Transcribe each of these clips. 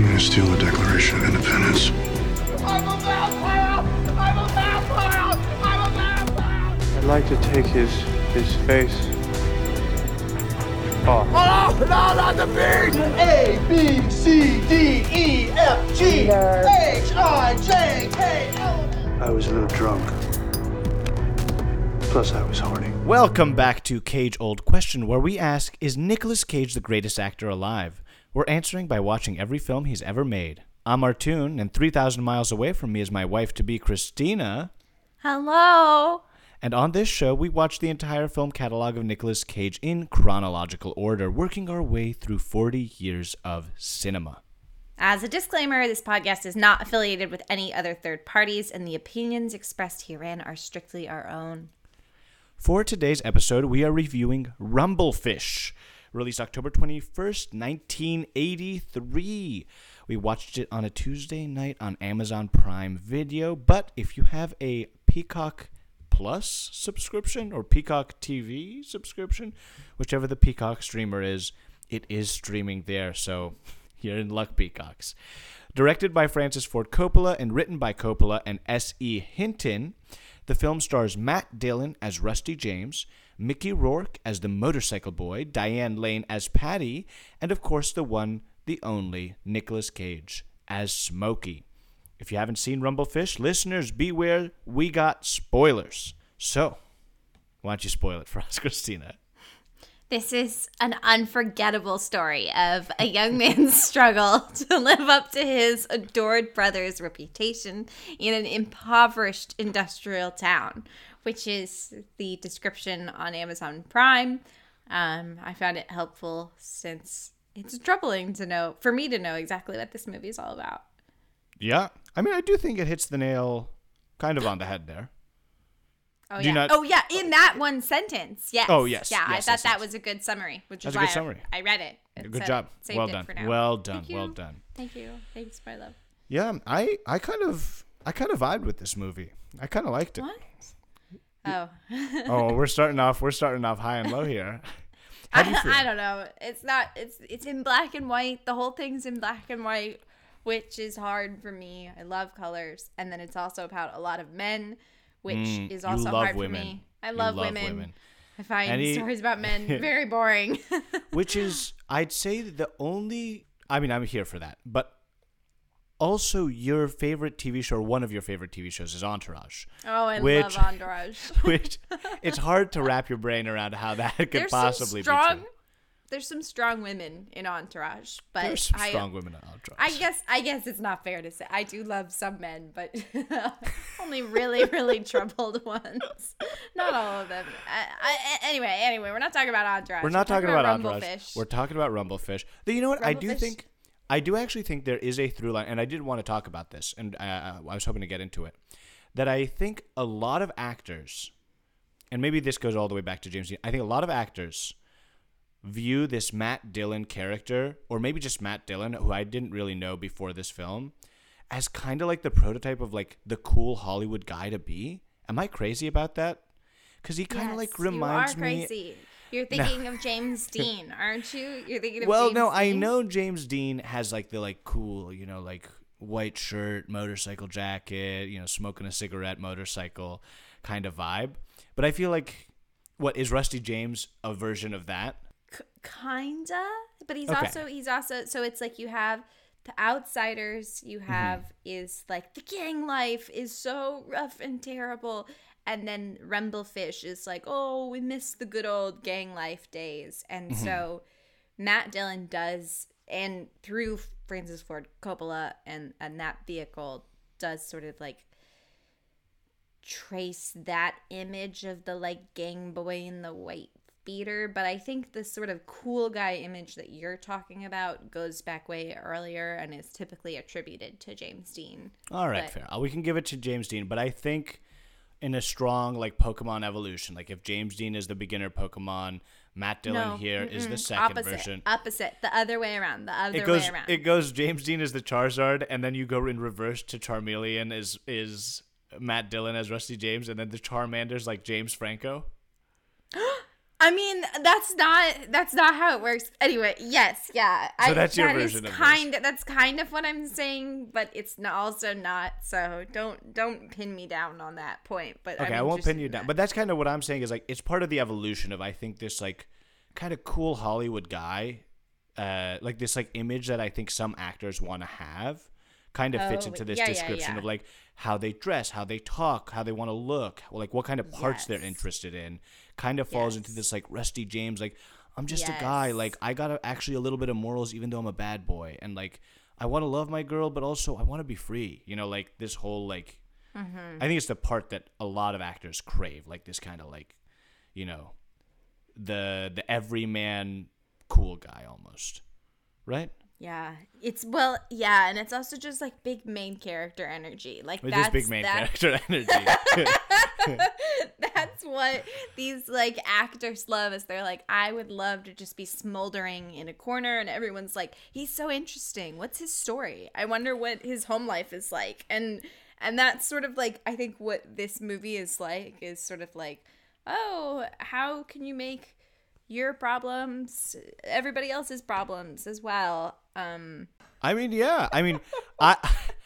I'm gonna steal the Declaration of Independence. I'm a vampire! I'm a vampire! I'm a vampire! I'd like to take his his face off. Oh, no, not the beat! A, B, C, D, E, F, G, H, I, J, K, L. I was a little drunk. Plus, I was horny. Welcome back to Cage Old Question, where we ask Is Nicolas Cage the greatest actor alive? We're answering by watching every film he's ever made. I'm Artoun, and 3,000 miles away from me is my wife to be Christina. Hello. And on this show, we watch the entire film catalog of Nicolas Cage in chronological order, working our way through 40 years of cinema. As a disclaimer, this podcast is not affiliated with any other third parties, and the opinions expressed herein are strictly our own. For today's episode, we are reviewing Rumble Fish, released October 21st, 1983. We watched it on a Tuesday night on Amazon Prime Video, but if you have a Peacock Plus subscription or Peacock TV subscription, whichever the Peacock streamer is, it is streaming there, so you're in luck, Peacocks. Directed by Francis Ford Coppola and written by Coppola and S.E. Hinton, the film stars Matt Dillon as Rusty James, Mickey Rourke as the motorcycle boy, Diane Lane as Patty, and of course the one, the only, Nicolas Cage as Smokey. If you haven't seen Rumble Fish, listeners, beware, we got spoilers. So, why don't you spoil it for us, Christina? This is an unforgettable story of a young man's struggle to live up to his adored brother's reputation in an impoverished industrial town, which is the description on Amazon Prime. Um, I found it helpful since it's troubling to know, for me to know exactly what this movie is all about. Yeah. I mean, I do think it hits the nail kind of on the head there. Oh Do yeah. not- oh yeah, in that one sentence. Yes. Oh, yes, Yeah, I yes, thought yes, that yes. was a good summary, which That's is a why good summary. I, I read it. Good job. Well done. Well done. Well done. Thank you. Thanks, my love. Yeah, I, I kind of I kind of vibed with this movie. I kind of liked it. What? Oh, Oh, we're starting off we're starting off high and low here. I, do? I don't know. It's not. It's it's in black and white. The whole thing's in black and white, which is hard for me. I love colors, and then it's also about a lot of men, which Mm, is also hard women. for me. I love, love women. women. I find Any- stories about men very boring. Which is I'd say the only I mean, I'm here for that. But also your favorite TV show or one of your favorite TV shows is Entourage. oh, I Which- love Entourage. Which it's hard to wrap your brain around how that could There's possibly some strong. be true. There's some strong women in Entourage, but There's some I, strong women in Entourage. I guess I guess it's not fair to say I do love some men, but only really really troubled ones. Not all of them. I, I, anyway, anyway, we're not talking about Entourage. We're not talking about, Entourage. Rumble Fish. We're talking about Rumble Fish. Though you know what? I do think, I do actually think there is a through line, and I did want to talk about this, and uh, I was hoping to get into it. That I think a lot of actors, and maybe this goes all the way back to James Dean. I think a lot of actors view this Matt Dillon character, or maybe just Matt Dillon, who I didn't really know before this film, as kind of like the prototype of like the cool Hollywood guy to be. Am I crazy about that? Because he kind of like reminds you are me. Crazy. You're thinking of James Dean, aren't you? You're thinking of Well, James no, I know James Dean has like the like cool, you know, like white shirt, motorcycle jacket, you know, smoking a cigarette, motorcycle kind of vibe. But I feel like what is Rusty James a version of that? kinda but he's Okay. also he's also so it's like you have the outsiders you Mm-hmm. have is like the gang life is so rough and terrible and then Rumble Fish is like oh we miss the good old gang life days and Mm-hmm. so Matt Dillon does and through Francis Ford Coppola and and that vehicle does sort of like trace that image of the like gang boy in the white beater but i think the sort of cool guy image that you're talking about goes back way earlier and is typically attributed to james dean All right, But- fair. Uh, We can give it to James Dean, but I think in a strong like Pokemon evolution, like if James Dean is the beginner Pokemon, Matt Dillon here is the second opposite, version. opposite. The other way around. The other It goes way around. it goes James Dean is the Charizard and then you go in reverse to Charmeleon is is Matt Dillon as Rusty James and then the Charmander's like James Franco. I mean, that's not that's not how it works. Anyway, yes, yeah. So I, that's your that is version of this. kind that's kind of what I'm saying, but it's not, also not. So don't don't pin me down on that point. But Okay, I'm I won't pin you down. that. But that's kind of what I'm saying is like it's part of the evolution of I think this like kind of cool Hollywood guy, uh, like this like image that I think some actors want to have, kind of fits Oh, into this yeah, yeah, description yeah. of like how they dress, how they talk, how they want to look, like what kind of parts they're interested in. Kind of falls into this like Rusty James like I'm just a guy like I got actually a little bit of morals even though I'm a bad boy and like I want to love my girl but also I want to be free. You know like this whole like Mm-hmm. I think it's the part that a lot of actors crave, like this kind of like, you know, the the everyman cool guy almost, right? yeah, it's well, yeah, and it's also just like big main character energy. Like With that's this big main that, character energy. that's what these like actors love is they're like i would love to just be smoldering in a corner and everyone's like he's so interesting. What's his story? I wonder what his home life is like. And and that's sort of like i think what this movie is like is sort of like oh how can you make your problems everybody else's problems as well? Um I mean, yeah. I mean, I,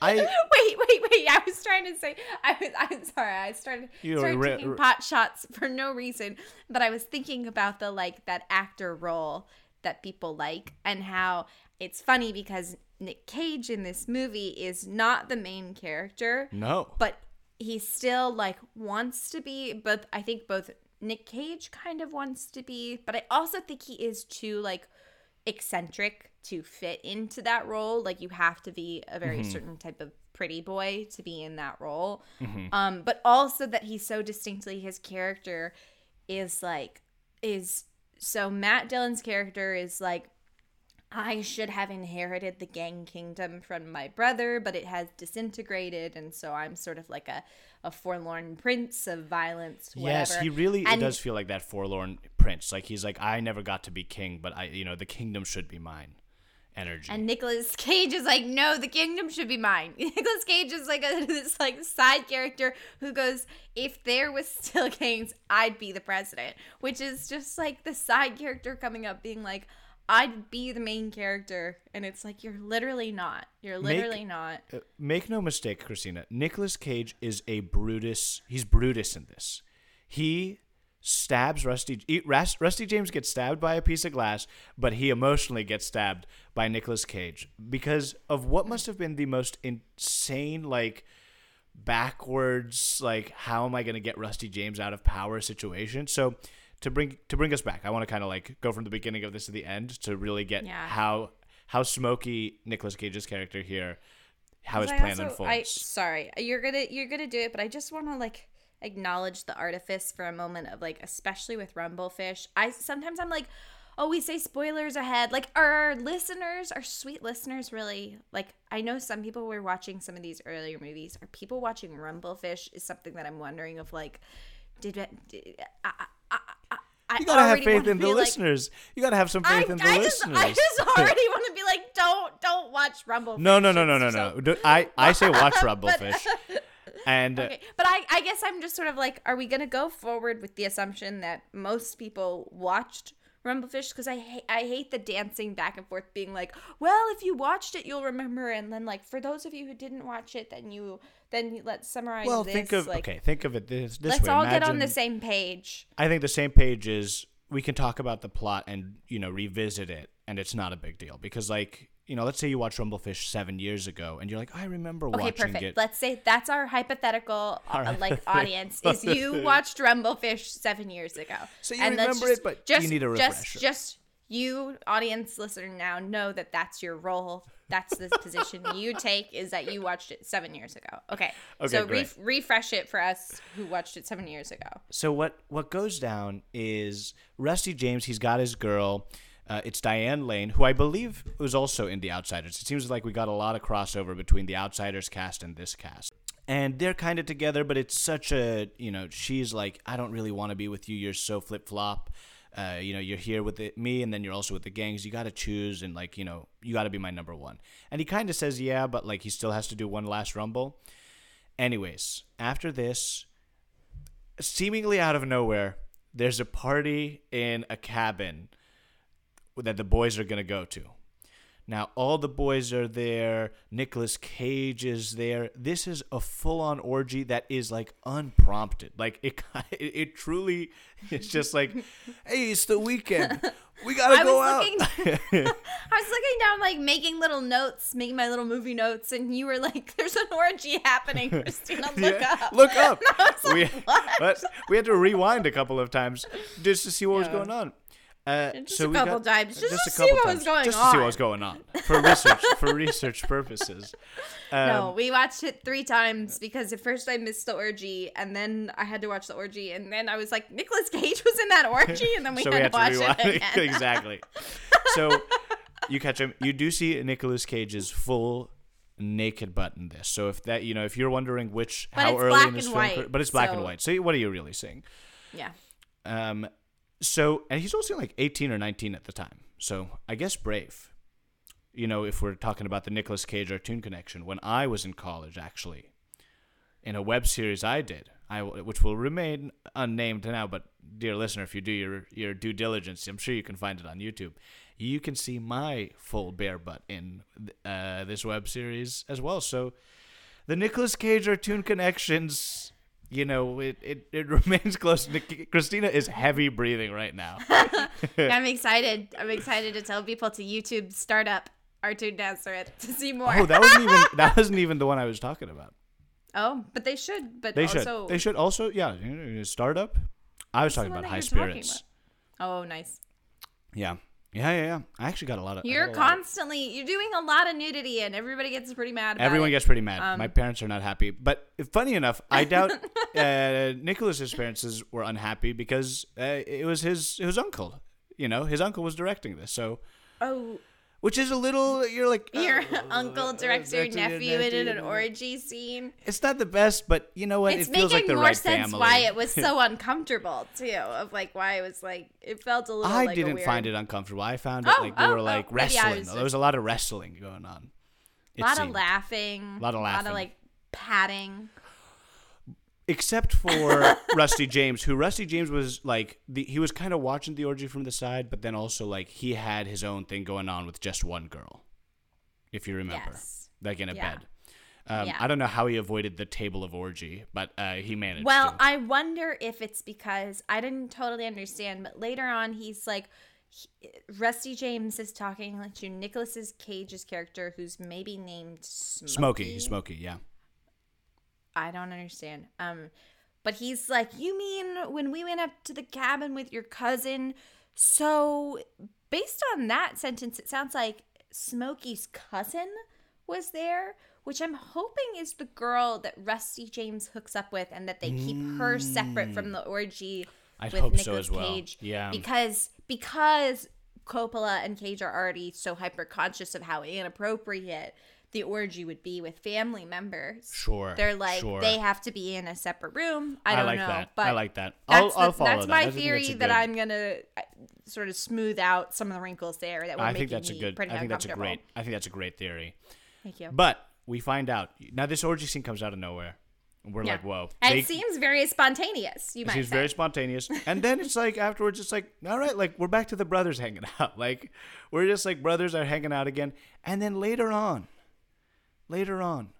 I. wait, wait, wait. I was trying to say I was I'm sorry. I started, You started re- taking pot shots for no reason, but I was thinking about the like that actor role that people like and how it's funny because Nick Cage in this movie is not the main character, No. but he still like wants to be but I think both Nick Cage kind of wants to be, but I also think he is too like eccentric to fit into that role. Like you have to be a very certain type of pretty boy to be in that role. Um, but also that he's so distinctly his character is like is so Matt Dillon's character is like I should have inherited the gang kingdom from my brother, but it has disintegrated, and so I'm sort of like a, a forlorn prince of violence. Whatever. Yes, he really it And- does feel like that forlorn prince. Like he's like, I never got to be king, but I, you know, the kingdom should be mine. Energy. And Nicolas Cage is like, no, the kingdom should be mine. Nicolas Cage is like a, this like side character who goes, if there was still kings, I'd be the president, which is just like the side character coming up being like, I'd be the main character, and it's like you're literally not. You're Make- literally not. Uh, Make no mistake, Christina. Nicolas Cage is a Brutus. He's Brutus in this. He stabs Rusty. Rusty James gets stabbed by a piece of glass, but he emotionally gets stabbed by Nicolas Cage because of what must have been the most insane, like backwards, like how am I going to get Rusty James out of power situation. So. To bring to bring us back, I want to kind of like go from the beginning of this to the end to really get Yeah. how how Smokey Nicolas Cage's character here, how his I plan also- unfolds. I sorry, you're gonna you're gonna do it, but I just want to like acknowledge the artifice for a moment of like, especially with Rumble Fish. I sometimes I'm like, oh, we say spoilers ahead. Like, are our listeners, our sweet listeners, really like? I know some people were watching some of these earlier movies. Are people watching Rumble Fish? Is something that I'm wondering of like, did, did I, I, I, I You gotta have faith in the like- listeners. you gotta have some I, faith in the I just, listeners. I just already want to be like, don't, don't watch Rumble Fish. no, no, no, no, no, no. I, I say watch Rumble Fish. and Okay, but I, I guess I'm just sort of like, are we gonna go forward with the assumption that most people watched Rumble Fish? Because I hate, I hate the dancing back and forth, being like, well, if you watched it, you'll remember, and then like for those of you who didn't watch it, then you, then let's summarize. well, this. think of like, okay, think of it this this let's way. all get on the same page. I think the same page is we can talk about the plot and you know revisit it, and it's not a big deal because like you know, let's say you watched Rumble Fish seven years ago, and you're like, I remember watching. Okay, watching perfect. it. Let's say that's our hypothetical uh, like audience is you watched Rumble Fish seven years ago. So you And remember just- it, but you just, need a just, refresher. Just you, audience listener, now know that that's your role. That's the position you take is that you watched it seven years ago. Okay. Okay, so great. refresh it for us who watched it seven years ago. So what what goes down is Rusty James. He's got his girl. Uh, it's Diane Lane, who I believe was also in The Outsiders. It seems like we got a lot of crossover between The Outsiders cast and this cast. And they're kind of together, but it's such a you know she's like I don't really want to be with you. You're so flip flop. Uh, you know you're here with it, me, and then you're also with the gangs. You got to choose, and like you know you got to be my number one. And he kind of says yeah, but like he still has to do one last rumble. Anyways, after this, seemingly out of nowhere, there's a party in a cabin that the boys are gonna go to. Now all the boys are there. Nicolas Cage is there. This is a full-on orgy that is like unprompted. Like it, it, it truly, it's just like, hey, it's the weekend. We gotta I go was out. looking- I was looking down, like making little notes, making my little movie notes, and you were like, "There's an orgy happening, Christina. Look Yeah, up." Look up. We, like, we had to rewind a couple of times just to see what was going on. Uh, Just so a couple got- times, just to a see what was going just to see what on. was going on for research for research purposes. Um, no, we watched it three times because at first I missed the orgy, and then I had to watch the orgy, and then I was like, Nicolas Cage was in that orgy, and then we so had, we had to watch to it again. exactly. So you catch him. You do see Nicolas Cage's full naked butt in this. So if that you know if you're wondering which But how early in this film, white, but it's black and white. So what are you really seeing? Yeah. Um, so and he's also like 18 or 19 at the time. So I guess brave. You know, if we're talking about the Nicolas Cage Artoun connection, when I was in college, actually, in a web series I did, I which will remain unnamed now, but dear listener, if you do your your due diligence, I'm sure you can find it on YouTube. You can see my full bare butt in uh, this web series as well. So the Nicolas Cage Artoun connections, you know, it, it, it remains close. Christina is heavy breathing right now. I'm excited. I'm excited to tell people to YouTube startup Artoun Nazareth to see more. Oh, that wasn't even that wasn't even the one I was talking about. Oh, but they should. But They also, should they should also yeah startup. I was talking about high spirits. Oh, nice. Yeah. Yeah, yeah, yeah. I actually got a lot of. You're lot of- constantly you're doing a lot of nudity, and everybody gets pretty mad about Everyone it. gets pretty mad. Um, My parents are not happy. But funny enough, I doubt uh, Nicolas's parents were unhappy because uh, it was his his uncle. You know, his uncle was directing this, so Oh, which is a little. You're like your oh, uh, uncle uh, directs uh, your directed your nephew in an orgy scene. It's not the best, but you know what? It's it feels making like the more right sense family. why it was so uncomfortable too. Of like why it was like it felt a little. I like didn't weird, find it uncomfortable. I found it Oh, like they oh, were oh, like maybe wrestling. was There was a lot of wrestling going on. A lot of laughing. A Lot of laughing. A lot of like patting. Except for Rusty James, who Rusty James was like the he was kind of watching the orgy from the side, but then also like he had his own thing going on with just one girl, if you remember, Yes. like in a Yeah. bed. Um, Yeah. I don't know how he avoided the table of orgy, but uh, he managed. Well, to. I wonder if it's because I didn't totally understand, but later on he's like, he, Rusty James is talking to Nicolas Cage's character, who's maybe named Smokey. Smoky, Smokey, yeah. I don't understand. Um, but he's like, you mean when we went up to the cabin with your cousin? So, based on that sentence, it sounds like Smokey's cousin was there, which I'm hoping is the girl that Rusty James hooks up with, and that they keep her separate from the orgy I'd with hope so Nicolas as well. Cage. Yeah. because because Coppola and Cage are already so hyper conscious of how inappropriate the orgy would be with family members. Sure, They're like sure. they have to be in a separate room. I I don't like know, that. but I like that. I'll, That's, I'll the- that's that. my I theory that good- I'm gonna uh, sort of smooth out some of the wrinkles there that were I think that's a good. pretty I think that's a great. I think that's a great theory. Thank you. But we find out now this orgy scene comes out of nowhere. And we're Yeah. like, whoa. And They- it seems very spontaneous. You it might seems say. very spontaneous. And then it's like afterwards, it's like, all right, like we're back to the brothers hanging out. Like we're just like brothers are hanging out again. And then later on, later on,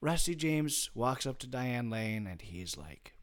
Rusty James walks up to Diane Lane and he's like,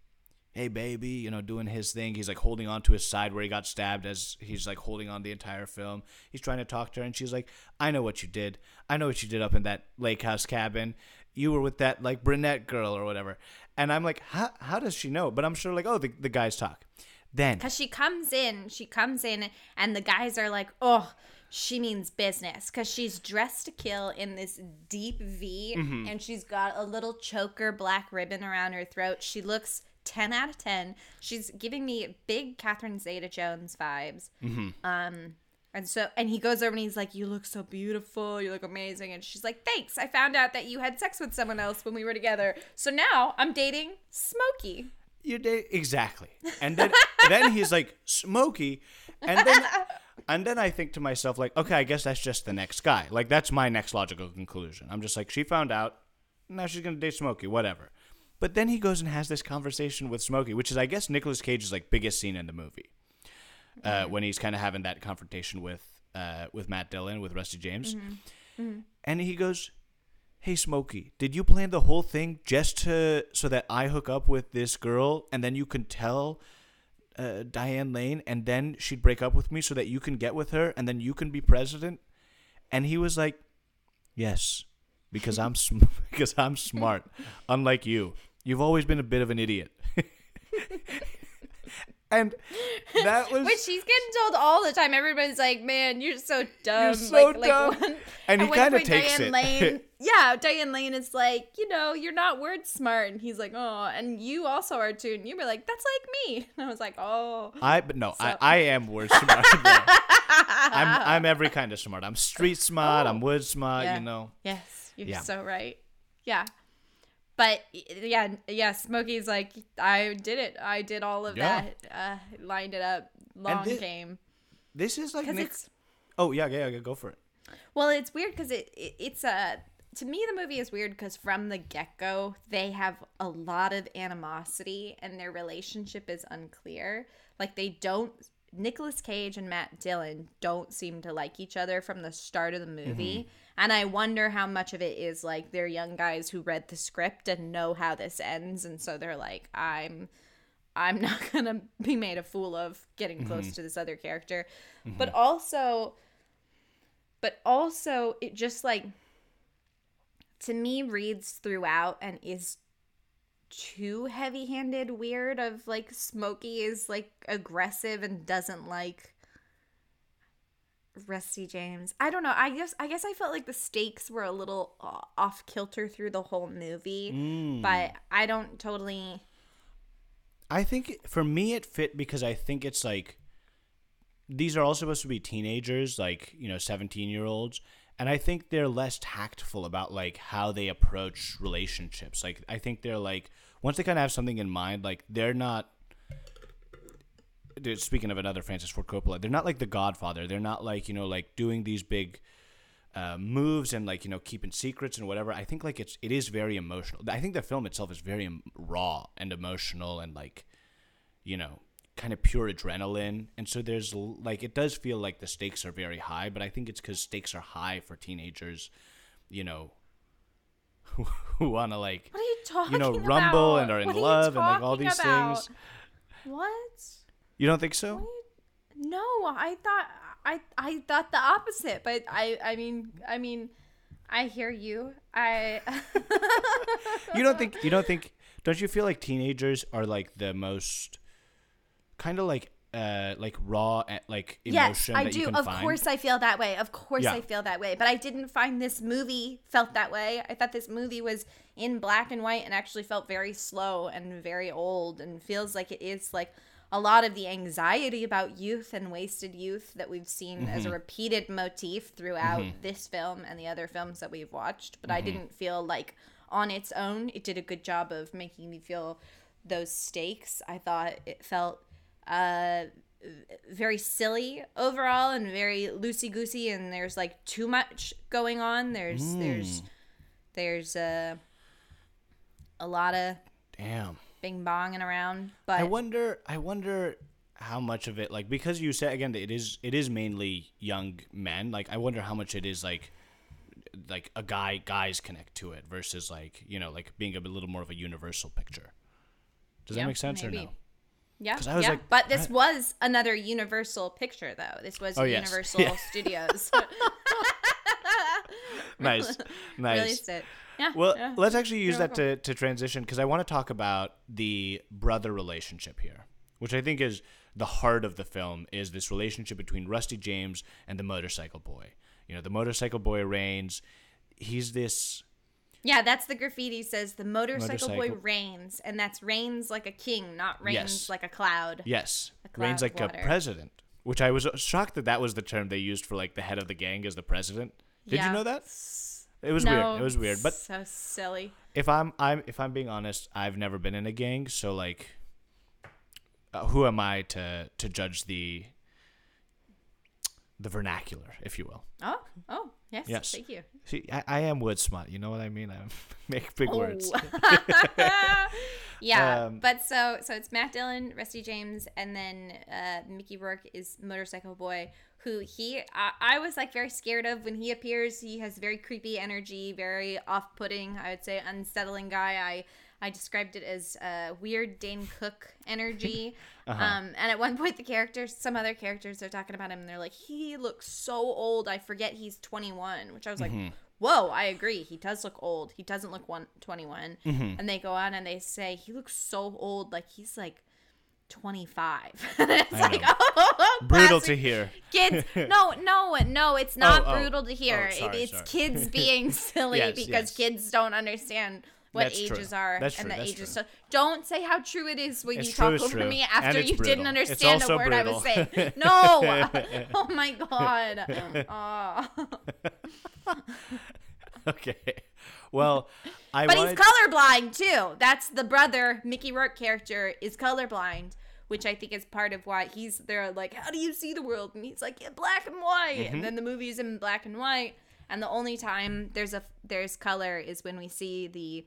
hey baby, you know, doing his thing. He's like holding on to his side where he got stabbed as he's like holding on the entire film. He's trying to talk to her and she's like, I know what you did. I know what you did up in that lake house cabin. You were with that like brunette girl or whatever. And I'm like, how, how does she know? But I'm sure like, oh, the, the guys talk. Then Because she comes in, she comes in, and the guys are like, oh, she means business. Because she's dressed to kill in this deep V, Mm-hmm. and she's got a little choker black ribbon around her throat. She looks 10 out of 10. She's giving me big Catherine Zeta Jones vibes. Mm-hmm. Um, and so, and he goes over and he's like, "You look so beautiful. You look amazing." And she's like, "Thanks. I found out that you had sex with someone else when we were together. So now I'm dating Smokey." You did exactly. And then then he's like Smokey, and then and then I think to myself like, okay, I guess that's just the next guy. Like that's my next logical conclusion. I'm just like, she found out, now she's gonna date Smokey, whatever. But then he goes and has this conversation with Smokey, which is, I guess, Nicolas Cage's like biggest scene in the movie, uh, when he's kind of having that confrontation with uh, with Matt Dillon with Rusty James, and he goes, "Hey, Smokey, did you plan the whole thing just to so that I hook up with this girl, and then you can tell?" Uh, Diane Lane, and then she'd break up with me so that you can get with her, and then you can be president. And he was like, "Yes, because I'm sm- because I'm smart, unlike you. You've always been a bit of an idiot." And that was Which she's getting told all the time. Everybody's like, "Man, you're so dumb." so like, dumb. Like one, And he at one kinda point, takes Diane it. Lane, yeah, Diane Lane is like, you know, you're not word smart, and he's like, "Oh," and you also are too. And you were like, "That's like me." And I was like, "Oh." I but no, I, So- I am word smart. I'm I'm every kind of smart. I'm street smart. Oh. I'm word smart. Yeah. You know. Yes, you're Yeah. so right. Yeah. But yeah, yeah, Smokey's like, I did it. I did all of Yeah. that. Uh, lined it up. Long thi- game. This is like Because Nick. it's Oh yeah, yeah, yeah. Go for it. well, it's weird because it, it it's a to me the movie is weird because from the get go they have a lot of animosity and their relationship is unclear. Like they don't. Nicolas Cage and Matt Dillon don't seem to like each other from the start of the movie. And I wonder how much of it is like they're young guys who read the script and know how this ends and so they're like I'm I'm not going to be made a fool of getting mm-hmm. close to this other character. Mm-hmm. But also but also it just like to me reads throughout and is too heavy-handed weird of like Smokey is like aggressive and doesn't like Rusty James. I don't know. I guess I guess I felt like the stakes were a little off kilter through the whole movie, mm. but I don't totally I think for me it fit because I think it's like these are all supposed to be teenagers, like you know, seventeen year olds, and I think they're less tactful about like how they approach relationships. Like I think they're like once they kind of have something in mind, like they're not. Dude, Speaking of another Francis Ford Coppola, they're not like The Godfather. They're not like you know like doing these big uh, moves and like you know keeping secrets and whatever. I think like it's it is very emotional. I think the film itself is very em- raw and emotional and like you know kind of pure adrenaline. And so there's like it does feel like the stakes are very high, but I think it's because stakes are high for teenagers, you know, who, who want to like What are you talking you know rumble about? and are in What love and like all these about? things. What? You don't think so? No, I thought I I thought the opposite, but I I mean I mean I hear you. I you don't think you don't think don't you feel like teenagers are like the most kind of like uh like raw uh, like Yes, emotion I that you do. Of find course I feel that way. Of course Yeah. I feel that way. But I didn't find this movie felt that way. I thought this movie was in black and white and actually felt very slow and very old and feels like it is like a lot of the anxiety about youth and wasted youth that we've seen Mm-hmm. as a repeated motif throughout this film and the other films that we've watched. But I Mm-hmm. didn't feel like on its own it did a good job of making me feel those stakes. I thought it felt uh very silly overall and very loosey goosey and there's like too much going on. There's Hmm. there's there's uh, a lot of damn bing bonging around. But I wonder I wonder how much of it like because you said again it is it is mainly young men like I wonder how much it is like like a guy guys connect to it versus like you know like being a little more of a universal picture. Does Yeah, that make sense or maybe. no? yeah, 'cause I was yeah. like, but this was another Universal picture though. This was Oh, yes. Universal Yeah. Studios. Nice, nice. Released it. Yeah. Well, yeah. let's actually use You're that to, to transition because I want to talk about the brother relationship here, which I think is the heart of the film is this relationship between Rusty James and the motorcycle boy. You know, the motorcycle boy Reigns. He's this Yeah, that's the graffiti says the motorcycle, boy reigns, and that's reigns like a king, not reigns Yes. like a cloud. yes, A reigns like water. a president, which I was shocked that that was the term they used for like the head of the gang as the president. Did Yeah. you know that? It was no, weird. It was weird, but so silly. if I'm I'm if I'm being honest, I've never been in a gang, so like, uh, who am I to to judge the the vernacular, if you will? Oh, oh, Yes, Yes. thank you. See, I, I am wood smut. You know what I mean? I make big words. yeah, Um, but so so it's Matt Dillon, Rusty James, and then uh, Mickey Rourke is Motorcycle Boy, who he I, I was like very scared of when he appears. He has very creepy energy, very off-putting. I would say unsettling guy. I I described it as uh, weird Dane Cook energy. Uh-huh. Um, and at one point, the characters, some other characters, are talking about him, and they're like, "He looks so old. I forget he's 21," which I was like. Mm-hmm. Whoa, I agree. He does look old. He doesn't look one, 21. Mm-hmm. And they go on and they say he looks so old, like he's like 25. it's I like, know. oh, Brutal to hear. Kids, no, no, no, it's not Oh, oh. brutal to hear. Oh, sorry, it's sorry. kids being silly Yes, because yes. kids don't understand what That's true. ages are That's and true, the that's ages. true. So don't say how true it is when It's you true, talk over true. me after you didn't understand a word I was saying. No. oh my god. Oh. Okay. Well, I But wanted, he's colorblind too. That's the brother Mickey Rourke character is colorblind, which I think is part of why he's there. Like, how do you see the world? And he's like, yeah, black and white. Mm-hmm. And then the movie's in black and white. And the only time there's a there's color is when we see the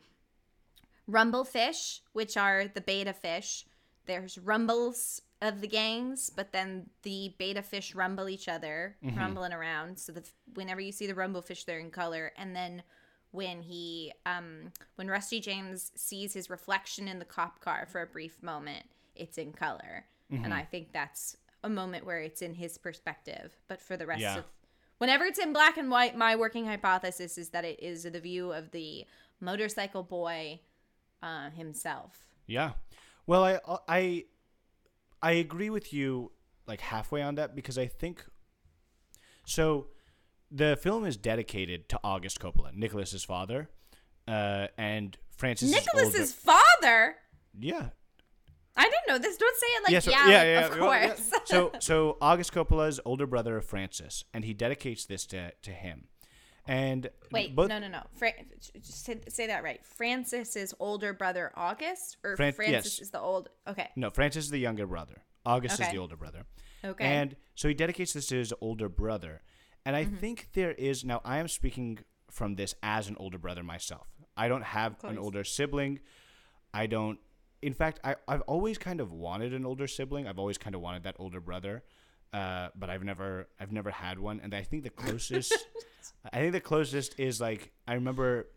rumble fish, which are the betta fish. There's rumbles of the gangs, but then the betta fish rumble each other, Mm-hmm. rumbling around. So that whenever you see the rumble fish, they're in color. And then when he, um, when Rusty James sees his reflection in the cop car for a brief moment, it's in color. Mm-hmm. And I think that's a moment where it's in his perspective. But for the rest Yeah. of Whenever it's in black and white, my working hypothesis is that it is the view of the motorcycle boy uh, himself. Yeah. Well, I I I agree with you like halfway on that because I think so the film is dedicated to August Coppola, Nicolas's father, uh, and Francis Nicolas's father. yeah. I didn't know this. Don't say it like yeah, yeah, like, yeah, of yeah. course. so so August Coppola's older brother of Francis, and he dedicates this to to him. And Wait, both, no, no, no. Fra- say, say that right. Francis's older brother August, or Fran- Francis yes. is the old. Okay, No, Francis is the younger brother. August is the older brother. Okay. And so he dedicates this to his older brother. And I Mm-hmm. think there is now I am speaking from this as an older brother myself. I don't have an older sibling. I don't in fact I, I've always kind of wanted an older sibling. I've always kind of wanted that older brother. Uh, but I've never I've never had one. And I think the closest I think the closest is like I remember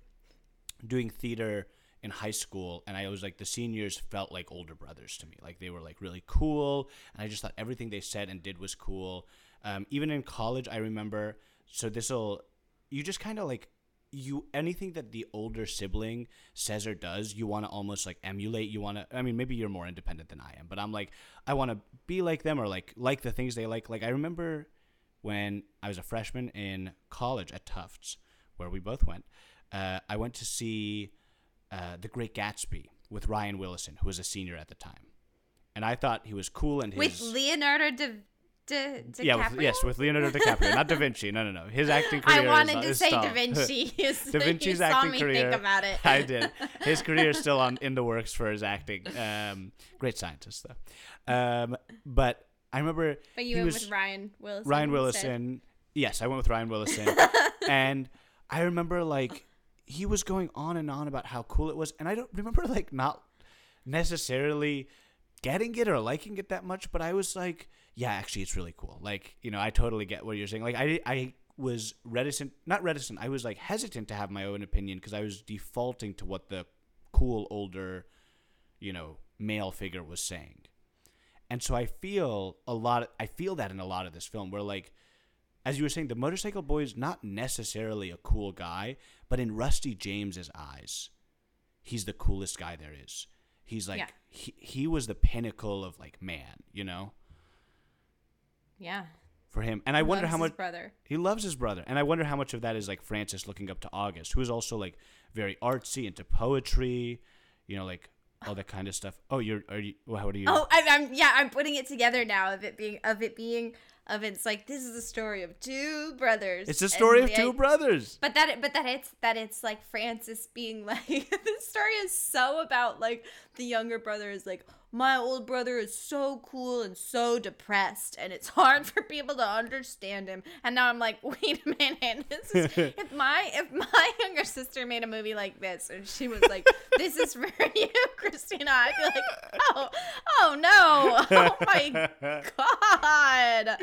doing theater in high school and I was like the seniors felt like older brothers to me. Like they were like really cool and I just thought everything they said and did was cool. Um, even in college I remember so this'll you just kind of like you anything that the older sibling says or does you want to almost like emulate you want to i mean maybe you're more independent than i am but i'm like i want to be like them or like like the things they like like i remember when i was a freshman in college at tufts where we both went uh, i went to see uh, the great gatsby with ryan willison who was a senior at the time and i thought he was cool and his with Leonardo da, da, DiCaprio. yeah, with, yes, with Leonardo DiCaprio, not Da Vinci. No, no, no. His acting career. I wanted is, to is say stalled. Da Vinci. Da Vinci's you acting career. think about it. I did. His career is still on in the works for his acting. Um, great scientist though. Um, but I remember But you he went was with Ryan Willison. Ryan instead. Willison. Yes, I went with Ryan Willison, and I remember like he was going on and on about how cool it was, and I don't remember like not necessarily getting it or liking it that much, but I was like, yeah, actually, it's really cool. Like, you know, I totally get what you're saying. Like, I, I was reticent, not reticent, I was like hesitant to have my own opinion because I was defaulting to what the cool older, you know, male figure was saying. And so I feel a lot, I feel that in a lot of this film where, like, as you were saying, the motorcycle boy is not necessarily a cool guy, but in Rusty James's eyes, he's the coolest guy there is. He's like Yeah. he he was the pinnacle of like man, you know, Yeah. for him. And I wonder Loves how his much brother. he loves his brother, and I wonder how much of that is like Francis looking up to August, who is also like very artsy into poetry, you know, like all that kind of stuff. Oh, you're are you? Well, how do you? Oh, I, I'm yeah. I'm putting it together now of it being of it being of it's like this is the story of two brothers. it's the story and of two brothers. But that but that it's that it's like Francis being like this story is so about like the younger brother is like my old brother is so cool and so depressed, and it's hard for people to understand him. And now I'm like, wait a minute, this is if my if my younger sister made a movie like this, and she was like, "This is for you, Christina," I'd be like, "Oh, oh no, oh my god."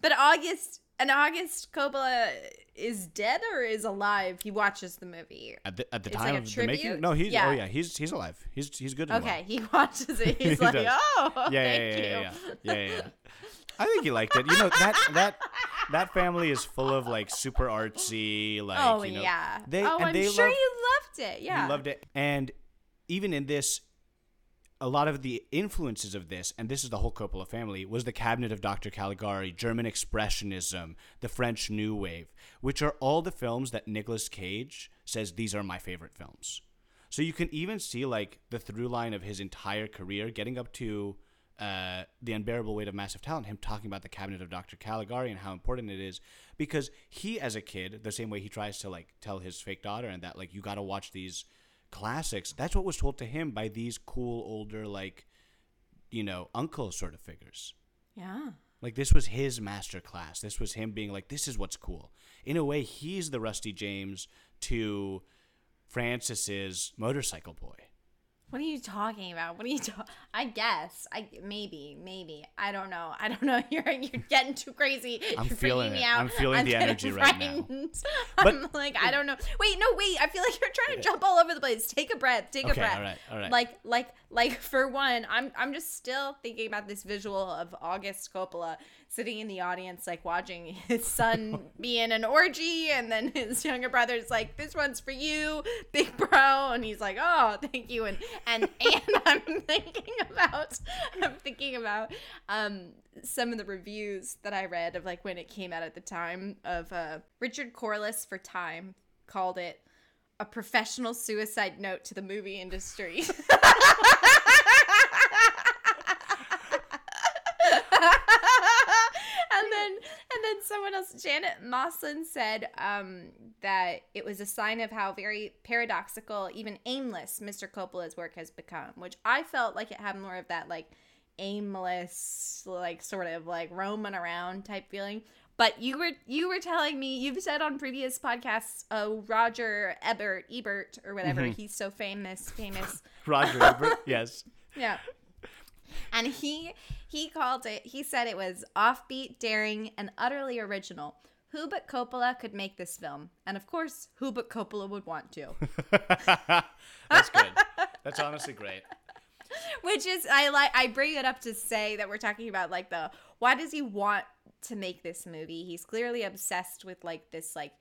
But August and August Coppola is dead or is alive. He watches the movie. At the, at the It's time like of the making, no, he's oh, Yeah. oh yeah, he's he's alive. He's he's good. Okay, well. he watches it. He's He like, does. "Oh, yeah, thank yeah, you." yeah, yeah, yeah, yeah, yeah. I think he liked it. You know that that that family is full of like super artsy, like Oh you know, yeah. They oh, and I'm they sure love, you loved it. Yeah. he loved it, and even in this, a lot of the influences of this, and this is the whole Coppola family, was the Cabinet of Dr. Caligari, German Expressionism, the French New Wave, which are all the films that Nicolas Cage says these are my favorite films. So you can even see like the through line of his entire career, getting up to uh, the unbearable weight of massive talent. Him talking about the cabinet of Dr. Caligari and how important it is because he, as a kid, the same way he tries to like tell his fake daughter and that like you got to watch these classics. That's what was told to him by these cool older like you know uncle sort of figures. Yeah. Like this was his master class. This was him being like, "This is what's cool." In a way, he's the Rusty James to Francis's motorcycle boy. What are you talking about? What are you talking? I guess. I maybe, maybe. I don't know. I don't know. You're you're getting too crazy. I'm you're feeling freaking it. me out. I'm feeling the getting energy right now. frightened. I'm like, I don't know. Wait, no, wait. I feel like you're trying to jump all over the place. Take a breath. Take a Okay, breath. all right, all right. Like, like, like. For one, I'm I'm just still thinking about this visual of August Coppola sitting in the audience, like watching his son be in an orgy, and then his younger brother's like, "This one's for you, big bro," and he's like, "Oh, thank you," and and and I'm thinking about I'm thinking about um some of the reviews that I read of like when it came out at the time of uh Richard Corliss for Time called it a professional suicide note to the movie industry. and then and then someone else Janet Maslin said um, that it was a sign of how very paradoxical even aimless mr coppola's work has become which i felt like it had more of that like aimless like sort of like roaming around type feeling but you were you were telling me you've said on previous podcasts oh roger ebert ebert or whatever he's so famous famous Roger Ebert, yes. yeah. And he he called it he said it was offbeat, daring, and utterly original. Who but Coppola could make this film? And of course, who but Coppola would want to? That's good. That's honestly great. Which is I like I bring it up to say that we're talking about like the why does he want to make this movie? He's clearly obsessed with like this like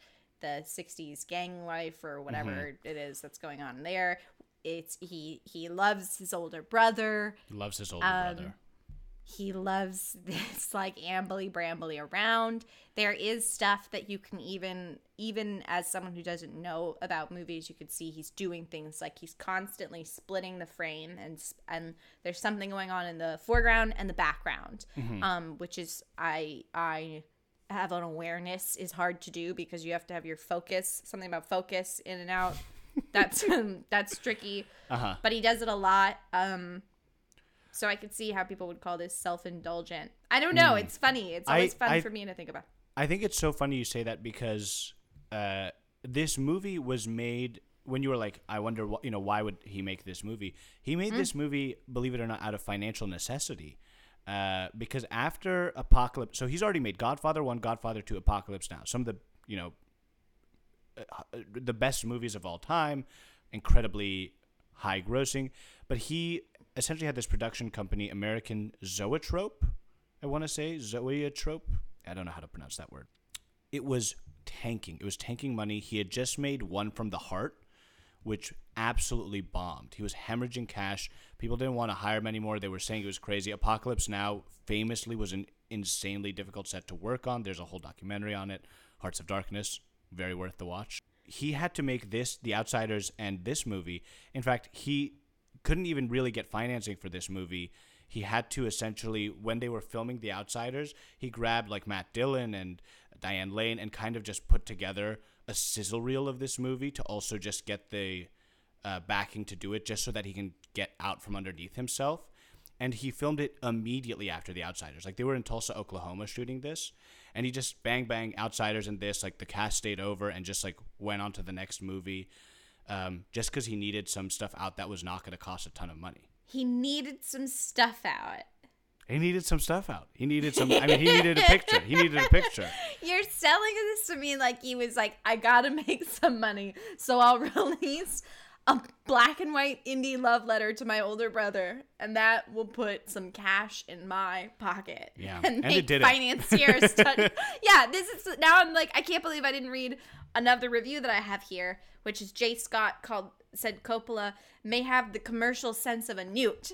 the 60s gang life or whatever mm-hmm. it is that's going on there. It's he he loves his older brother. He loves his older Um, brother. he loves this like ambly brambly around there is stuff that you can even even as someone who doesn't know about movies you could see he's doing things like he's constantly splitting the frame and and there's something going on in the foreground and the background um which is i i have an awareness is hard to do because you have to have your focus something about focus in and out that's that's tricky Uh-huh. but he does it a lot um so I could see how people would call this self-indulgent. I don't know. It's funny. It's always I- fun I- for me to think about. I think it's so funny you say that because uh, this movie was made when you were like, I wonder, what, you know, why would he make this movie? He made this movie, believe it or not, out of financial necessity. Uh, because after Apocalypse, so he's already made Godfather One, Godfather Two, Apocalypse Now. Some of the, you know, Uh, the best movies of all time, incredibly high grossing. But he essentially had this production company, American Zoetrope, I want to say, Zoetrope. I don't know how to pronounce that word. It was tanking. It was tanking money. He had just made One from the Heart, which absolutely bombed. He was hemorrhaging cash. People didn't want to hire him anymore. They were saying it was crazy. Apocalypse Now famously was an insanely difficult set to work on. There's a whole documentary on it. Hearts of Darkness, very worth the watch. He had to make this, The Outsiders, and this movie. In fact, he couldn't even really get financing for this movie. He had to essentially, when they were filming The Outsiders, he grabbed like Matt Dillon and Diane Lane and kind of just put together a sizzle reel of this movie to also just get the uh, backing to do it just so that he can get out from underneath himself. And he filmed it immediately after The Outsiders. Like they were in Tulsa, Oklahoma shooting this. And he just bang, bang, Outsiders and this. Like the cast stayed over and just like went on to the next movie um, just because he needed some stuff out that was not going to cost a ton of money. He needed some stuff out. He needed some stuff out. He needed some. I mean, he needed a picture. He needed a picture. You're selling this to me like he was like, I gotta make some money, so I'll release a black and white indie love letter to my older brother, and that will put some cash in my pocket. Yeah, and and make it did it. touch. yeah, this is now. I'm like, I can't believe I didn't read another review that I have here, which is Jay Scott called said Coppola may have the commercial sense of a newt.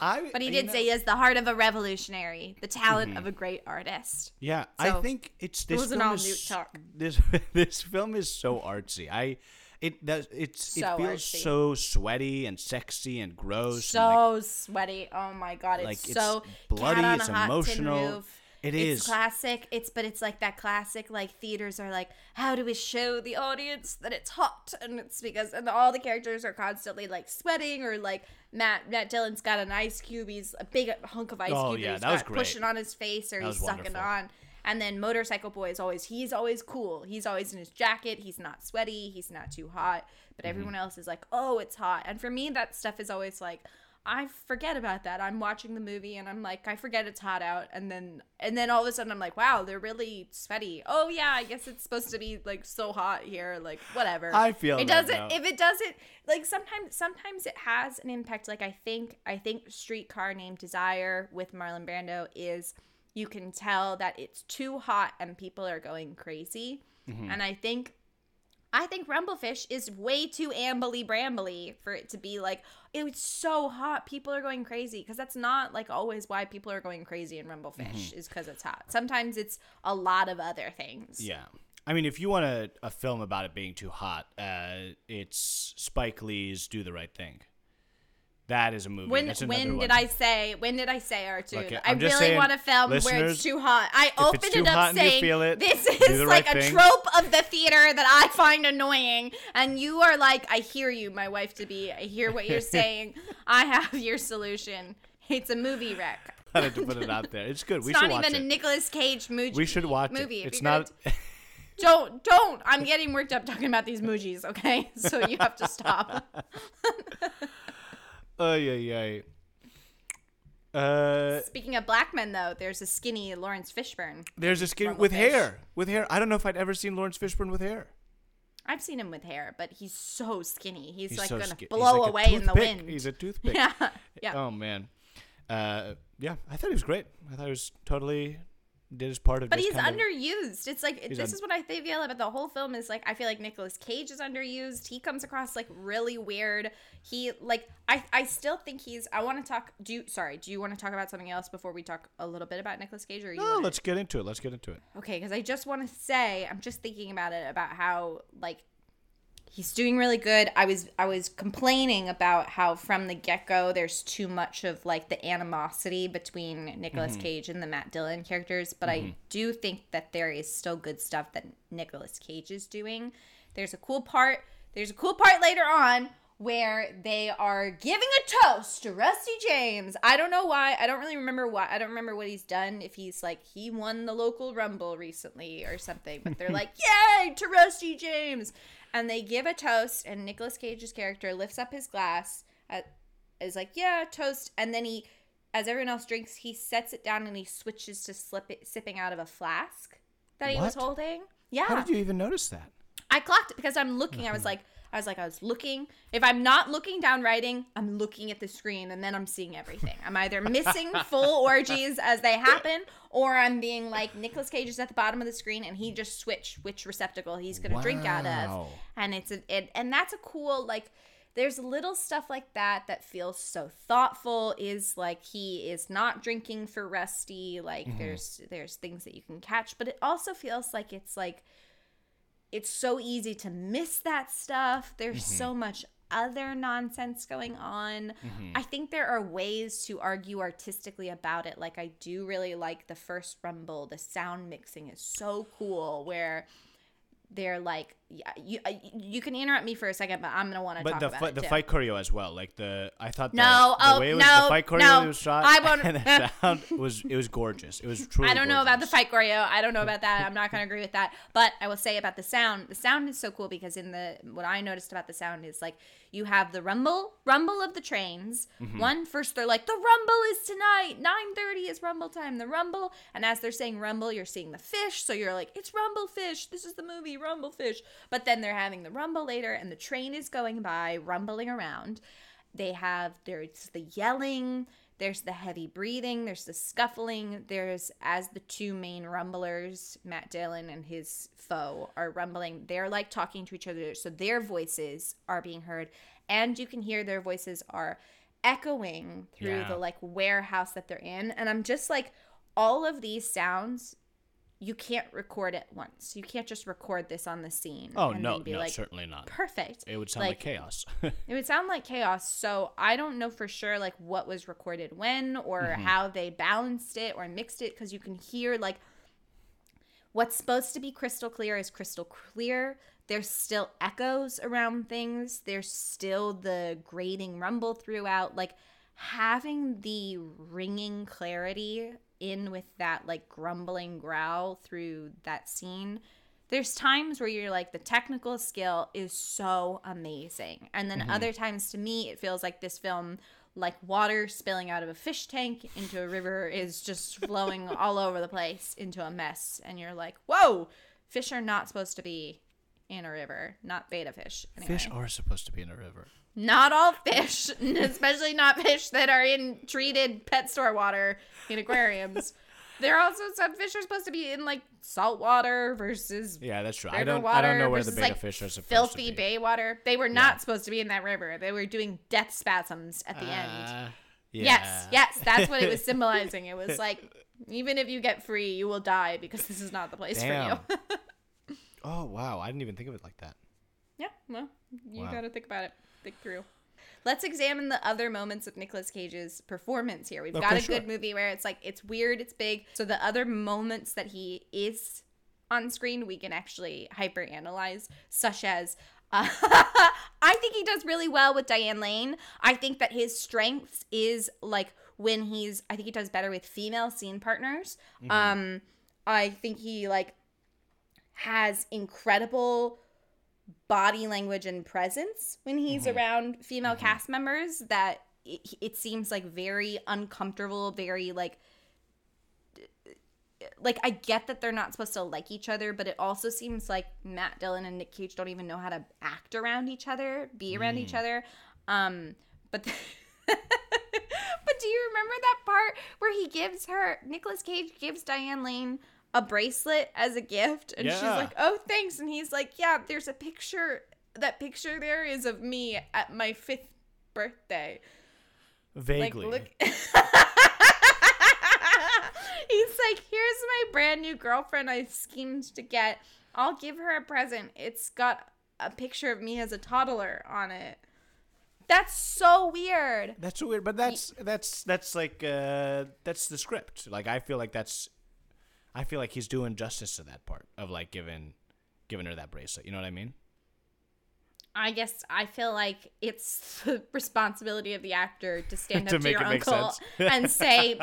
I, but he did know- say he has the heart of a revolutionary, the talent mm-hmm. of a great artist. Yeah, So, I think it's this wasn't film all is talk. this this film is so artsy. I it does it's So it feels artsy. so sweaty and sexy and gross. so and like, sweaty. Oh my god, it's Like, so bloody, it's a hot tin emotional. It it's is. classic. It's but it's like that classic like theaters are like how do we show the audience that it's hot and it's because and all the characters are constantly like sweating or like Matt Matt Dillon's got an ice cube. He's a big hunk of ice Oh, cube yeah, he's that was great. pushing on his face or That he's sucking wonderful. on. And then Motorcycle Boy is always he's always cool. He's always in his jacket. He's not sweaty. He's not too hot. But Mm-hmm. everyone else is like, oh, it's hot. And for me, that stuff is always like, I forget about that. I'm watching the movie and I'm like, I forget it's hot out. And then and then all of a sudden I'm like, wow, they're really sweaty. Oh yeah, I guess it's supposed to be like so hot here. Like whatever. I feel it doesn't. now. If it doesn't, like sometimes sometimes it has an impact. Like I think I think Streetcar Named Desire with Marlon Brando is you can tell that it's too hot and people are going crazy. Mm-hmm. And I think I think Rumble Fish is way too ambly brambly for it to be like it's so hot people are going crazy because that's not like always why people are going crazy in Rumble Fish is because it's hot. Sometimes it's a lot of other things. yeah. I mean, if you want a, a film about it being too hot, uh, it's Spike Lee's "Do the Right Thing." That is a movie. When when did I say when did I say Artoun? Okay, I really want a film where it's too hot. I opened it up hot and you saying feel it, this is like right a thing." trope of the theater that I find annoying, and you are like, I hear you, my wife to be. I hear what you're saying. I have your solution. It's a movie wreck. I had to put it out there. It's good. we should It's should not even a Nicolas Cage movie. we should watch movie. it. It's not. Don't don't. I'm getting worked up talking about these Mujis. Okay, so you have to stop. Oh yeah, yeah. Uh, Speaking of black men, though, there's a skinny Laurence Fishburne. there's a skinny with hair. With hair. I don't know if I'd ever seen Laurence Fishburne with hair. I've seen him with hair, but he's so skinny. He's, He's like so gonna skin- blow like away in the wind. He's a toothpick. yeah, yeah. Oh man. Uh, yeah, I thought he was great. I thought he was totally did his part of. but he's kind of- underused. It's like this un- is what I feel about the whole film. Is like I feel like Nicolas Cage is underused. He comes across like really weird. He like I I still think he's. I want to talk. Do you sorry? Do you want to talk about something else before we talk a little bit about Nicolas Cage? Or you No, wanna- let's get into it. Let's get into it. Okay, because I just want to say, I'm just thinking about it about how like he's doing really good. I was I was complaining about how from the get go there's too much of like the animosity between Nicolas mm-hmm. Cage and the Matt Dillon characters, but I mm-hmm. do think that there is still good stuff that Nicolas Cage is doing. There's a cool part. There's a cool part later on where they are giving a toast to Rusty James. I don't know why. I don't really remember why. I don't remember what he's done. If he's like he won the local rumble recently or something, but they're like, "Yay to Rusty James!" And they give a toast, and Nicolas Cage's character lifts up his glass, at, is like, "Yeah, toast," and then he, as everyone else drinks, he sets it down and he switches to slip it, sipping out of a flask that he was holding. Yeah, How did you even notice that? I clocked it because I'm looking. I was like, I was like, I was looking. If I'm not looking down writing, I'm looking at the screen and then I'm seeing everything. I'm either missing full orgies as they happen, or I'm being like Nicolas Cage is at the bottom of the screen and he just switched which receptacle he's gonna drink out of, and it's a, it, and that's a cool like. There's little stuff like that that feels so thoughtful. Is like he is not drinking for Rusty. Like mm-hmm. there's there's things that you can catch, but it also feels like it's like it's so easy to miss that stuff. There's mm-hmm. so much other nonsense going on. Mm-hmm. I think there are ways to argue artistically about it. Like I do really like the first rumble. The sound mixing is so cool where they're like yeah, you you can interrupt me for a second, but I'm gonna want to But talk the about fi- the too. fight choreo as well, like the I thought the, No, the oh, way it was, no, the fight choreo no, was shot I won't- and the sound was it was gorgeous. It was truly. I don't know about the fight choreo. I don't know about that. I'm not going to agree with that. But I will say about the sound. The sound is so cool because in the what I noticed about the sound is like you have the rumble, rumble of the trains. Mm-hmm. One first they're like the rumble is tonight. 9:30 is rumble time. The rumble, and as they're saying rumble, you're seeing the fish. So you're like it's rumble fish. This is the movie Rumble Fish. But then they're having the rumble later, and the train is going by, rumbling around. They have there's the yelling, there's the heavy breathing, there's the scuffling, there's as the two main rumblers, Matt Dillon and his foe, are rumbling, they're like talking to each other, so their voices are being heard, and you can hear their voices are echoing through Yeah. the like warehouse that they're in. And I'm just like, all of these sounds you can't record it once. You can't just record this on the scene. Oh and no, no, like, certainly not. Perfect. It would sound like, chaos. It would sound like chaos. So I don't know for sure like what was recorded when or Mm-hmm. how they balanced it or mixed it because you can hear like what's supposed to be crystal clear is crystal clear. There's still echoes around things. There's still the grating rumble throughout. Like having the ringing clarity in with that like grumbling growl through that scene there's times where you're like the technical skill is so amazing and then mm-hmm. other times to me it feels like this film like water spilling out of a fish tank into a river is just flowing all over the place into a mess and you're like whoa fish are not supposed to be in a river not betta fish anyway. Fish are supposed to be in a river. Not all fish especially not fish that are in treated pet store water in aquariums there are also some fish are supposed to be in like salt water versus Yeah, that's true. I don't. I don't know where the betta like, fish are supposed filthy to be. Filthy bay water. They were not supposed to be in that river. They were doing death spasms at the end. Uh, Yes, yes, that's what it was symbolizing. It was like, even if you get free, you will die because this is not the place Damn. for you. Oh wow, I didn't even think of it like that. Yeah, well, you Wow. got to think about it. Think through. Let's examine the other moments of Nicolas Cage's performance here. We've got Okay, a good movie where it's like it's weird, it's big. So the other moments that he is on screen, we can actually hyper analyze, such as uh, I think he does really well with Diane Lane. I think that his strengths is like when he's I think he does better with female scene partners. Um I think he like has incredible body language and presence when he's mm-hmm. around female mm-hmm. cast members that it, it seems like very uncomfortable, very like like I get that they're not supposed to like each other, but it also seems like Matt Dillon and Nick Cage don't even know how to act around each other, be around each mm. other. Um, but but do you remember that part where he gives her Nicolas Cage gives Diane Lane a bracelet as a gift, and she's like, "Oh, thanks," and he's like, "Yeah, there's a picture. That picture there is of me at my fifth birthday." Like, Vaguely. look. He's like, here's my brand new girlfriend I schemed to get. I'll give her a present. It's got a picture of me as a toddler on it. That's so weird. That's so weird, but that's that's that's like uh that's the script. Like I feel like that's I feel like he's doing justice to that part of like giving giving her that bracelet. You know what I mean? I guess I feel like it's the responsibility of the actor to stand To up to, your uncle and say,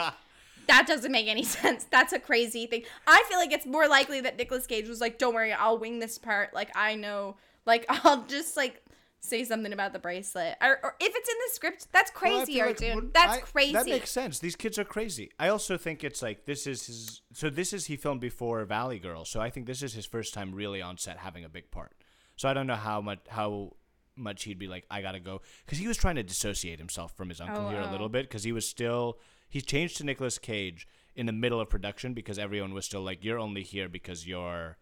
that doesn't make any sense. That's a crazy thing. I feel like it's more likely that Nicolas Cage was like, don't worry, I'll wing this part. Like, I know, like, I'll just like say something about the bracelet. Or, or if it's in the script, that's Well, crazy, like- Artoun. well, that's I- crazy. That makes sense. These kids are crazy. I also think it's like this is his. So this is he filmed before Valley Girl. So I think this is his first time really on set having a big part. So I don't know how much how much he'd be like I gotta go because he was trying to dissociate himself from his uncle Oh, here a oh. little bit because he was still he changed to Nicolas Cage in the middle of production because everyone was still like you're only here because you're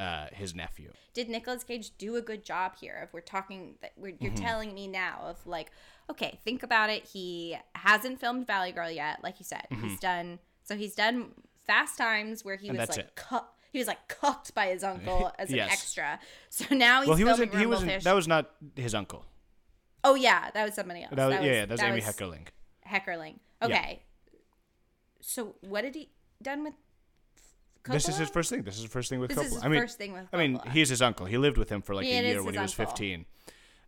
uh, his nephew. did Nicolas Cage do a good job here? If we're talking, that we're, Mm-hmm. you're telling me now of like, okay, think about it. He hasn't filmed Valley Girl yet, like you said. He's done. So he's done Fast Times, where he Mm-hmm. And was like. He was like cooked by his uncle as an extra. So now he's Well, he wasn't. He wasn't. That was not his uncle. oh yeah, that was somebody else. That was, That yeah, yeah, that was Amy was Heckerling. Heckerling. Okay. So what did he done with This is his first thing. This is his first thing with This Coppola. is his I mean, first thing with I mean, he's his uncle. He lived with him for like Yeah, a year when he was uncle. 15.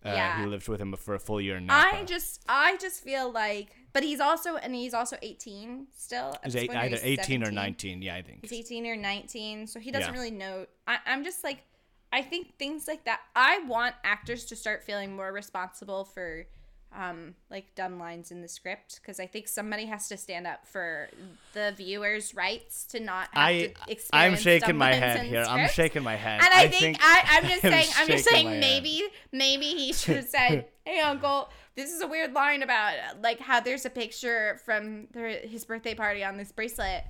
Uh, Yeah. He lived with him for a full year in I just I just feel like but he's also and he's also 18 still. He's eight, either he's 18 or 19. Yeah, I think. He's 18 or 19, so he doesn't Yeah. really know. I, I'm just like, I think things like that. I want actors to start feeling more responsible for, um, like dumb lines in the script because I think somebody has to stand up for the viewers' rights to not have I, to I'm shaking my head here. I'm shaking my head. And I, think, I, I'm just saying, I'm just saying, head. maybe, maybe he should have said, "Hey, Uncle, this is a weird line about like how there's a picture from their, his birthday party on this bracelet."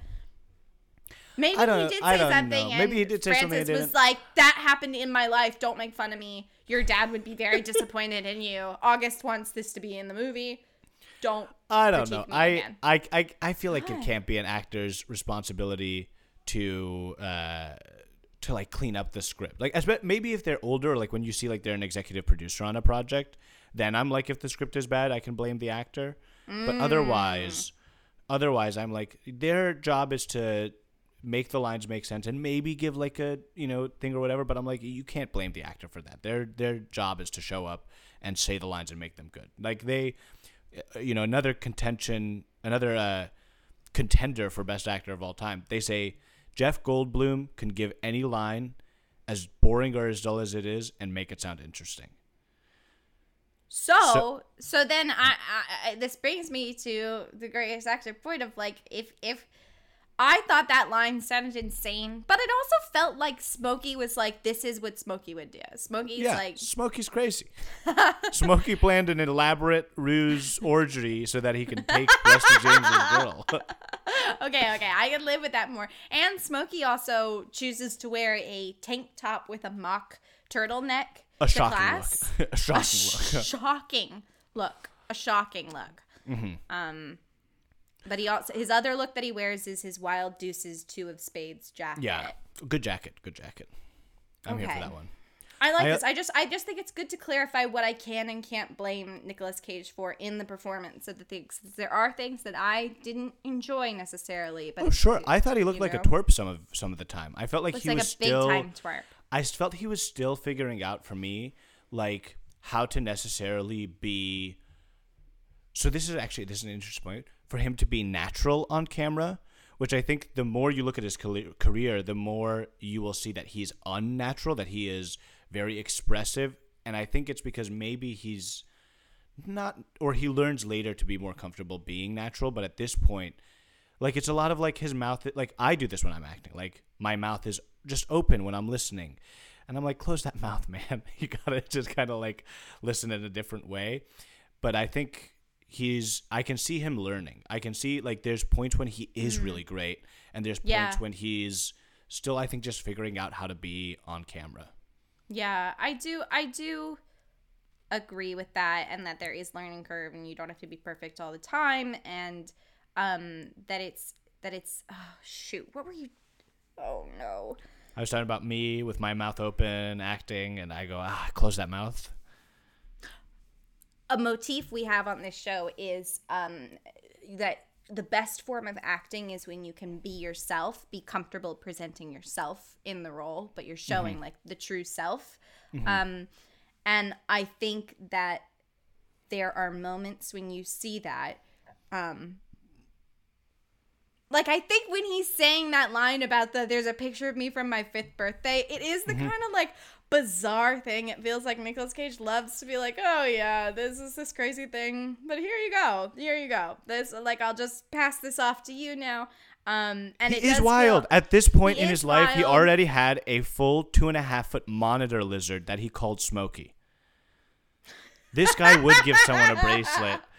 Maybe he did I say don't something, know. and Maybe he did say Francis something he was like, "That happened in my life. Don't make fun of me. Your dad would be very disappointed in you. August wants this to be in the movie. Don't." I don't know. I. I, I, I feel like it can't be an actor's responsibility to uh, to like clean up the script. Like, espe- maybe if they're older, like when you see like they're an executive producer on a project, then I'm like, if the script is bad, I can blame the actor. But otherwise, otherwise, I'm like, their job is to make the lines make sense and maybe give like a you know thing or whatever. But I'm like, you can't blame the actor for that. Their their job is to show up and say the lines and make them good. Like they, uh, you know, another contention, another uh, contender for best actor of all time. They say Jeff Goldblum can give any line as boring or as dull as it is and make it sound interesting. So, So- so, then I, I, I, this brings me to the greatest actor point of like, if, if I thought that line sounded insane, but it also felt like Smokey was like, this is what Smokey would do. Smokey's yeah, like, Smokey's crazy. Smokey planned an elaborate ruse orgy so that he can take Rusty James's girl. okay, okay, I can live with that more. And Smokey also chooses to wear a tank top with a mock turtleneck A shocking class. look. a shocking look. shocking look. A shocking look. Mm-hmm. Um, but he also his other look that he wears is his Wild Deuces Two of Spades jacket. Yeah, good jacket. Good jacket. I'm here for that one. I like I- this. I just I just think it's good to clarify what I can and can't blame Nicolas Cage for in the performance of the things. There are things that I didn't enjoy necessarily, but Oh sure, I thought he looked like a know? twerp some of some of the time. I felt like looks he like was a big still. time twerp. I felt he was still figuring out for me, like how to necessarily be. So this is actually this is an interesting point for him to be natural on camera, which I think the more you look at his career- the more you will see that he's unnatural, that he is very expressive, and I think it's because maybe he's not, or he learns later to be more comfortable being natural, but at this point, like it's a lot of like his mouth like i do this when i'm acting. Like my mouth is just open when i'm listening. And i'm like close that mouth man. You gotta just kind of like listen in a different way. But i think he's i can see him learning i can see like there's points when he is really great and there's points when he's still i think just figuring out how to be on camera Yeah, I do. I do agree with that, and that there is learning curve, and you don't have to be perfect all the time, and um, that it's that it's. Oh shoot! What were you? Oh no! i was talking about me with my mouth open acting and i go ah close that mouth a motif we have on this show is um, that the best form of acting is when you can be yourself, be comfortable presenting yourself in the role, but you're showing like the true self. Um, and I think that there are moments when you see that. Um, like I think when he's saying that line about the there's a picture of me from my fifth birthday, it is the kind of like bizarre thing. It feels like Nicolas Cage loves to be like, oh yeah, this is this crazy thing, but here you go, here you go. This like I'll just pass this off to you now. Um, and He it is wild. Feel, At this point in is his life, he already had a full two and a half foot monitor lizard that he called Smokey. This guy would give someone a bracelet.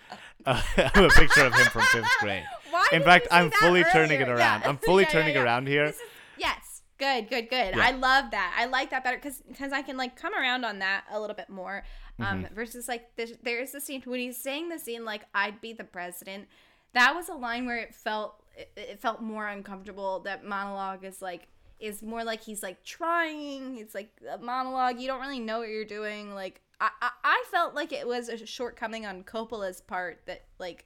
Uh, a picture of him from fifth grade. Why In fact, I'm fully turning it around. Yeah. I'm fully Yeah, turning yeah. around here. Yes. Good, good, good. Yeah. I love that. I like that better because because I can like come around on that a little bit more. Um, Mm-hmm. versus like there's, there's the scene when he's saying the scene like I'd be the president. That was a line where it felt it, it felt more uncomfortable. That monologue is like is more like he's like trying. It's like a monologue. You don't really know what you're doing. Like I, I, I felt like it was a shortcoming on Coppola's part that like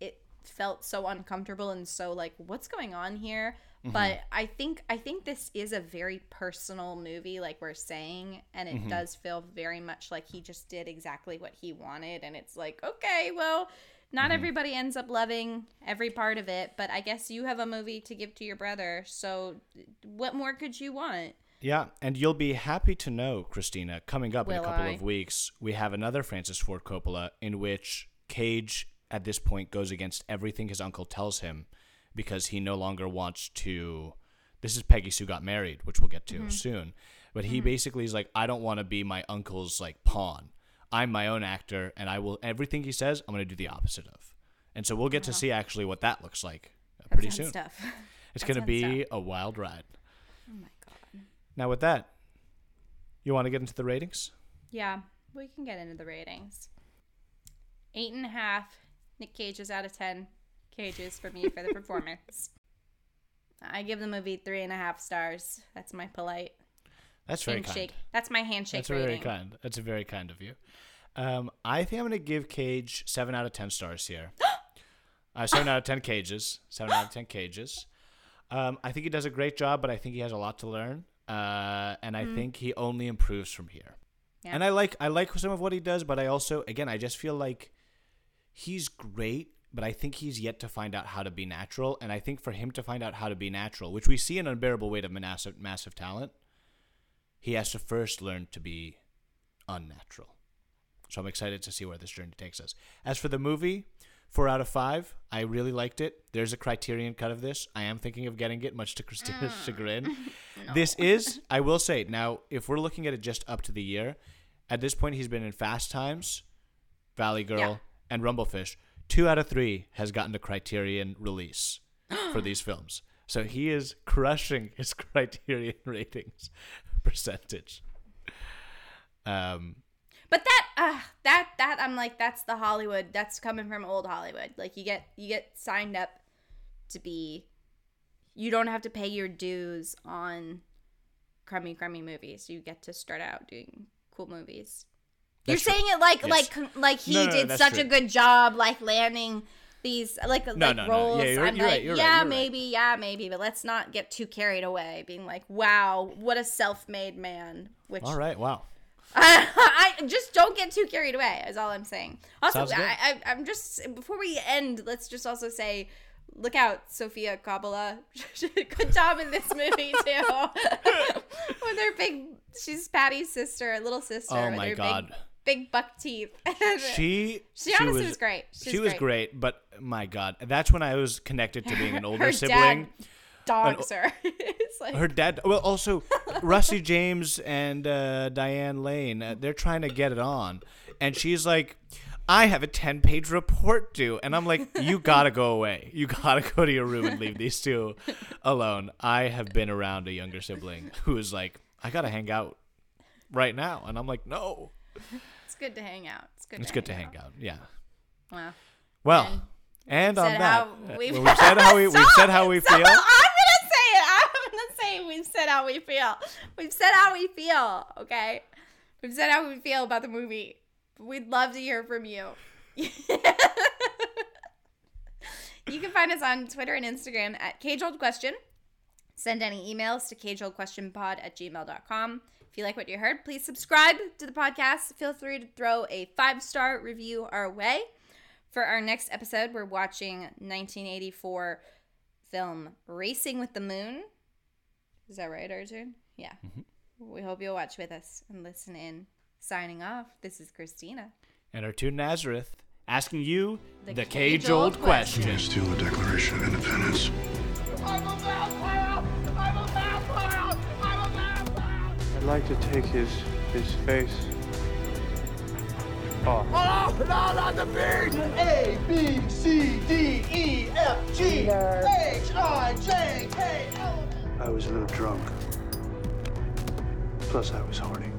it felt so uncomfortable and so like what's going on here Mm-hmm. But I think I think this is a very personal movie, like we're saying, and it mm-hmm. does feel very much like he just did exactly what he wanted, and it's like, okay, well, not mm-hmm. everybody ends up loving every part of it, but I guess you have a movie to give to your brother, so what more could you want? Yeah, and you'll be happy to know, Christina, coming up in a couple I? of weeks, we have another Francis Ford Coppola in which Cage at this point goes against everything his uncle tells him because he no longer wants to this is Peggy Sue got married, which we'll get to Mm-hmm. soon. But he basically is like, I don't want to be my uncle's like pawn. I'm my own actor, and I will everything he says, I'm going to do the opposite of. And so we'll get to see actually what that looks like uh, pretty soon. stuff. It's going to be tough. a wild ride. Oh my god. Now, with that, you want to get into the ratings? Yeah, we can get into the ratings. Eight and a half. Nick Cage is out of ten. Cages for me for the performance. I give the movie three and a half stars. That's my polite That's very handshake. kind. That's my handshake That's rating. very kind. That's very kind of you. Um, I think I'm going to give Cage seven out of ten stars here. uh, seven out of ten cages. Seven out of ten cages. Um, I think he does a great job, but I think he has a lot to learn, uh, and I think he only improves from here. Yeah. And I like I like some of what he does, but I also again I just feel like he's great, but I think he's yet to find out how to be natural. And I think for him to find out how to be natural, which we see an Unbearable Weight of Massive, massive Talent, he has to first learn to be unnatural. So I'm excited to see where this journey takes us. As for the movie, four out of five. I really liked it. There's a Criterion cut of this. I am thinking of getting it, much to Christina's mm. chagrin. This is, I will say, now if we're looking at it just up to the year, at this point he's been in Fast Times, Valley Girl, Yeah. and Rumble Fish. Two out of three has gotten a Criterion release for these films. So he is crushing his Criterion ratings percentage. Um, But that uh, that that I'm like that's the Hollywood. That's coming from old Hollywood. Like you get you get signed up to be you don't have to pay your dues on crummy crummy movies. You get to start out doing cool movies. That's You're saying it like Yes. like like he No, no, did such true. a good job like landing these like No, like roles. Yeah, you're- I'm like, right, right, yeah, right. maybe, yeah, maybe, but let's not get too carried away, being like, wow, what a self-made man. Which all right, wow. I just don't get too carried away. Is all I'm saying. Also, I, I, I'm just before we end, let's just also say, look out, Sofia Coppola. Good job in this movie too. with her big, she's Patty's sister, little sister. Oh my God. Big, big buck teeth. She She honestly was great. She She, was was great. great. but my God, that's when I was connected to being an older her sibling. dad dogs her. it's like Her dad, well, also Rusty James and uh, Diane Lane, uh, they're trying to get it on, and she's like, "I have a ten-page report due," and I'm like, "You gotta go away. You gotta go to your room and leave these two alone." I have been around a younger sibling who is like, "I gotta hang out right now," and I'm like, "No." It's good to hang out. It's good. It's to good to hang hang out. Yeah. Wow. Well, and, on said that, how uh, well, we've said how we we've said how we feel. I'm gonna say it. I'm gonna say we've said how we feel. We've said how we feel. Okay, we've said how we feel about the movie. We'd love to hear from you. you can find us on Twitter and Instagram at Cage Old Question. Send any emails to cageoldquestionpod at gmail.com. If you like what you heard, please subscribe to the podcast. Feel free to throw a five star review our way. For our next episode, we're watching 1984 film Racing with the Moon. Is that right, Artoun? Yeah. Mm-hmm. We hope you'll watch with us and listen in. Signing off, this is Christina. And Artoun Nazareth asking you the, The cage old question. Can't steal the Declaration of Independence. Like to take his his face off. Oh, no, not the beard! A, B, C, D, E, F, G, H, I, J, K, L. I was a little drunk. Plus, I was horny.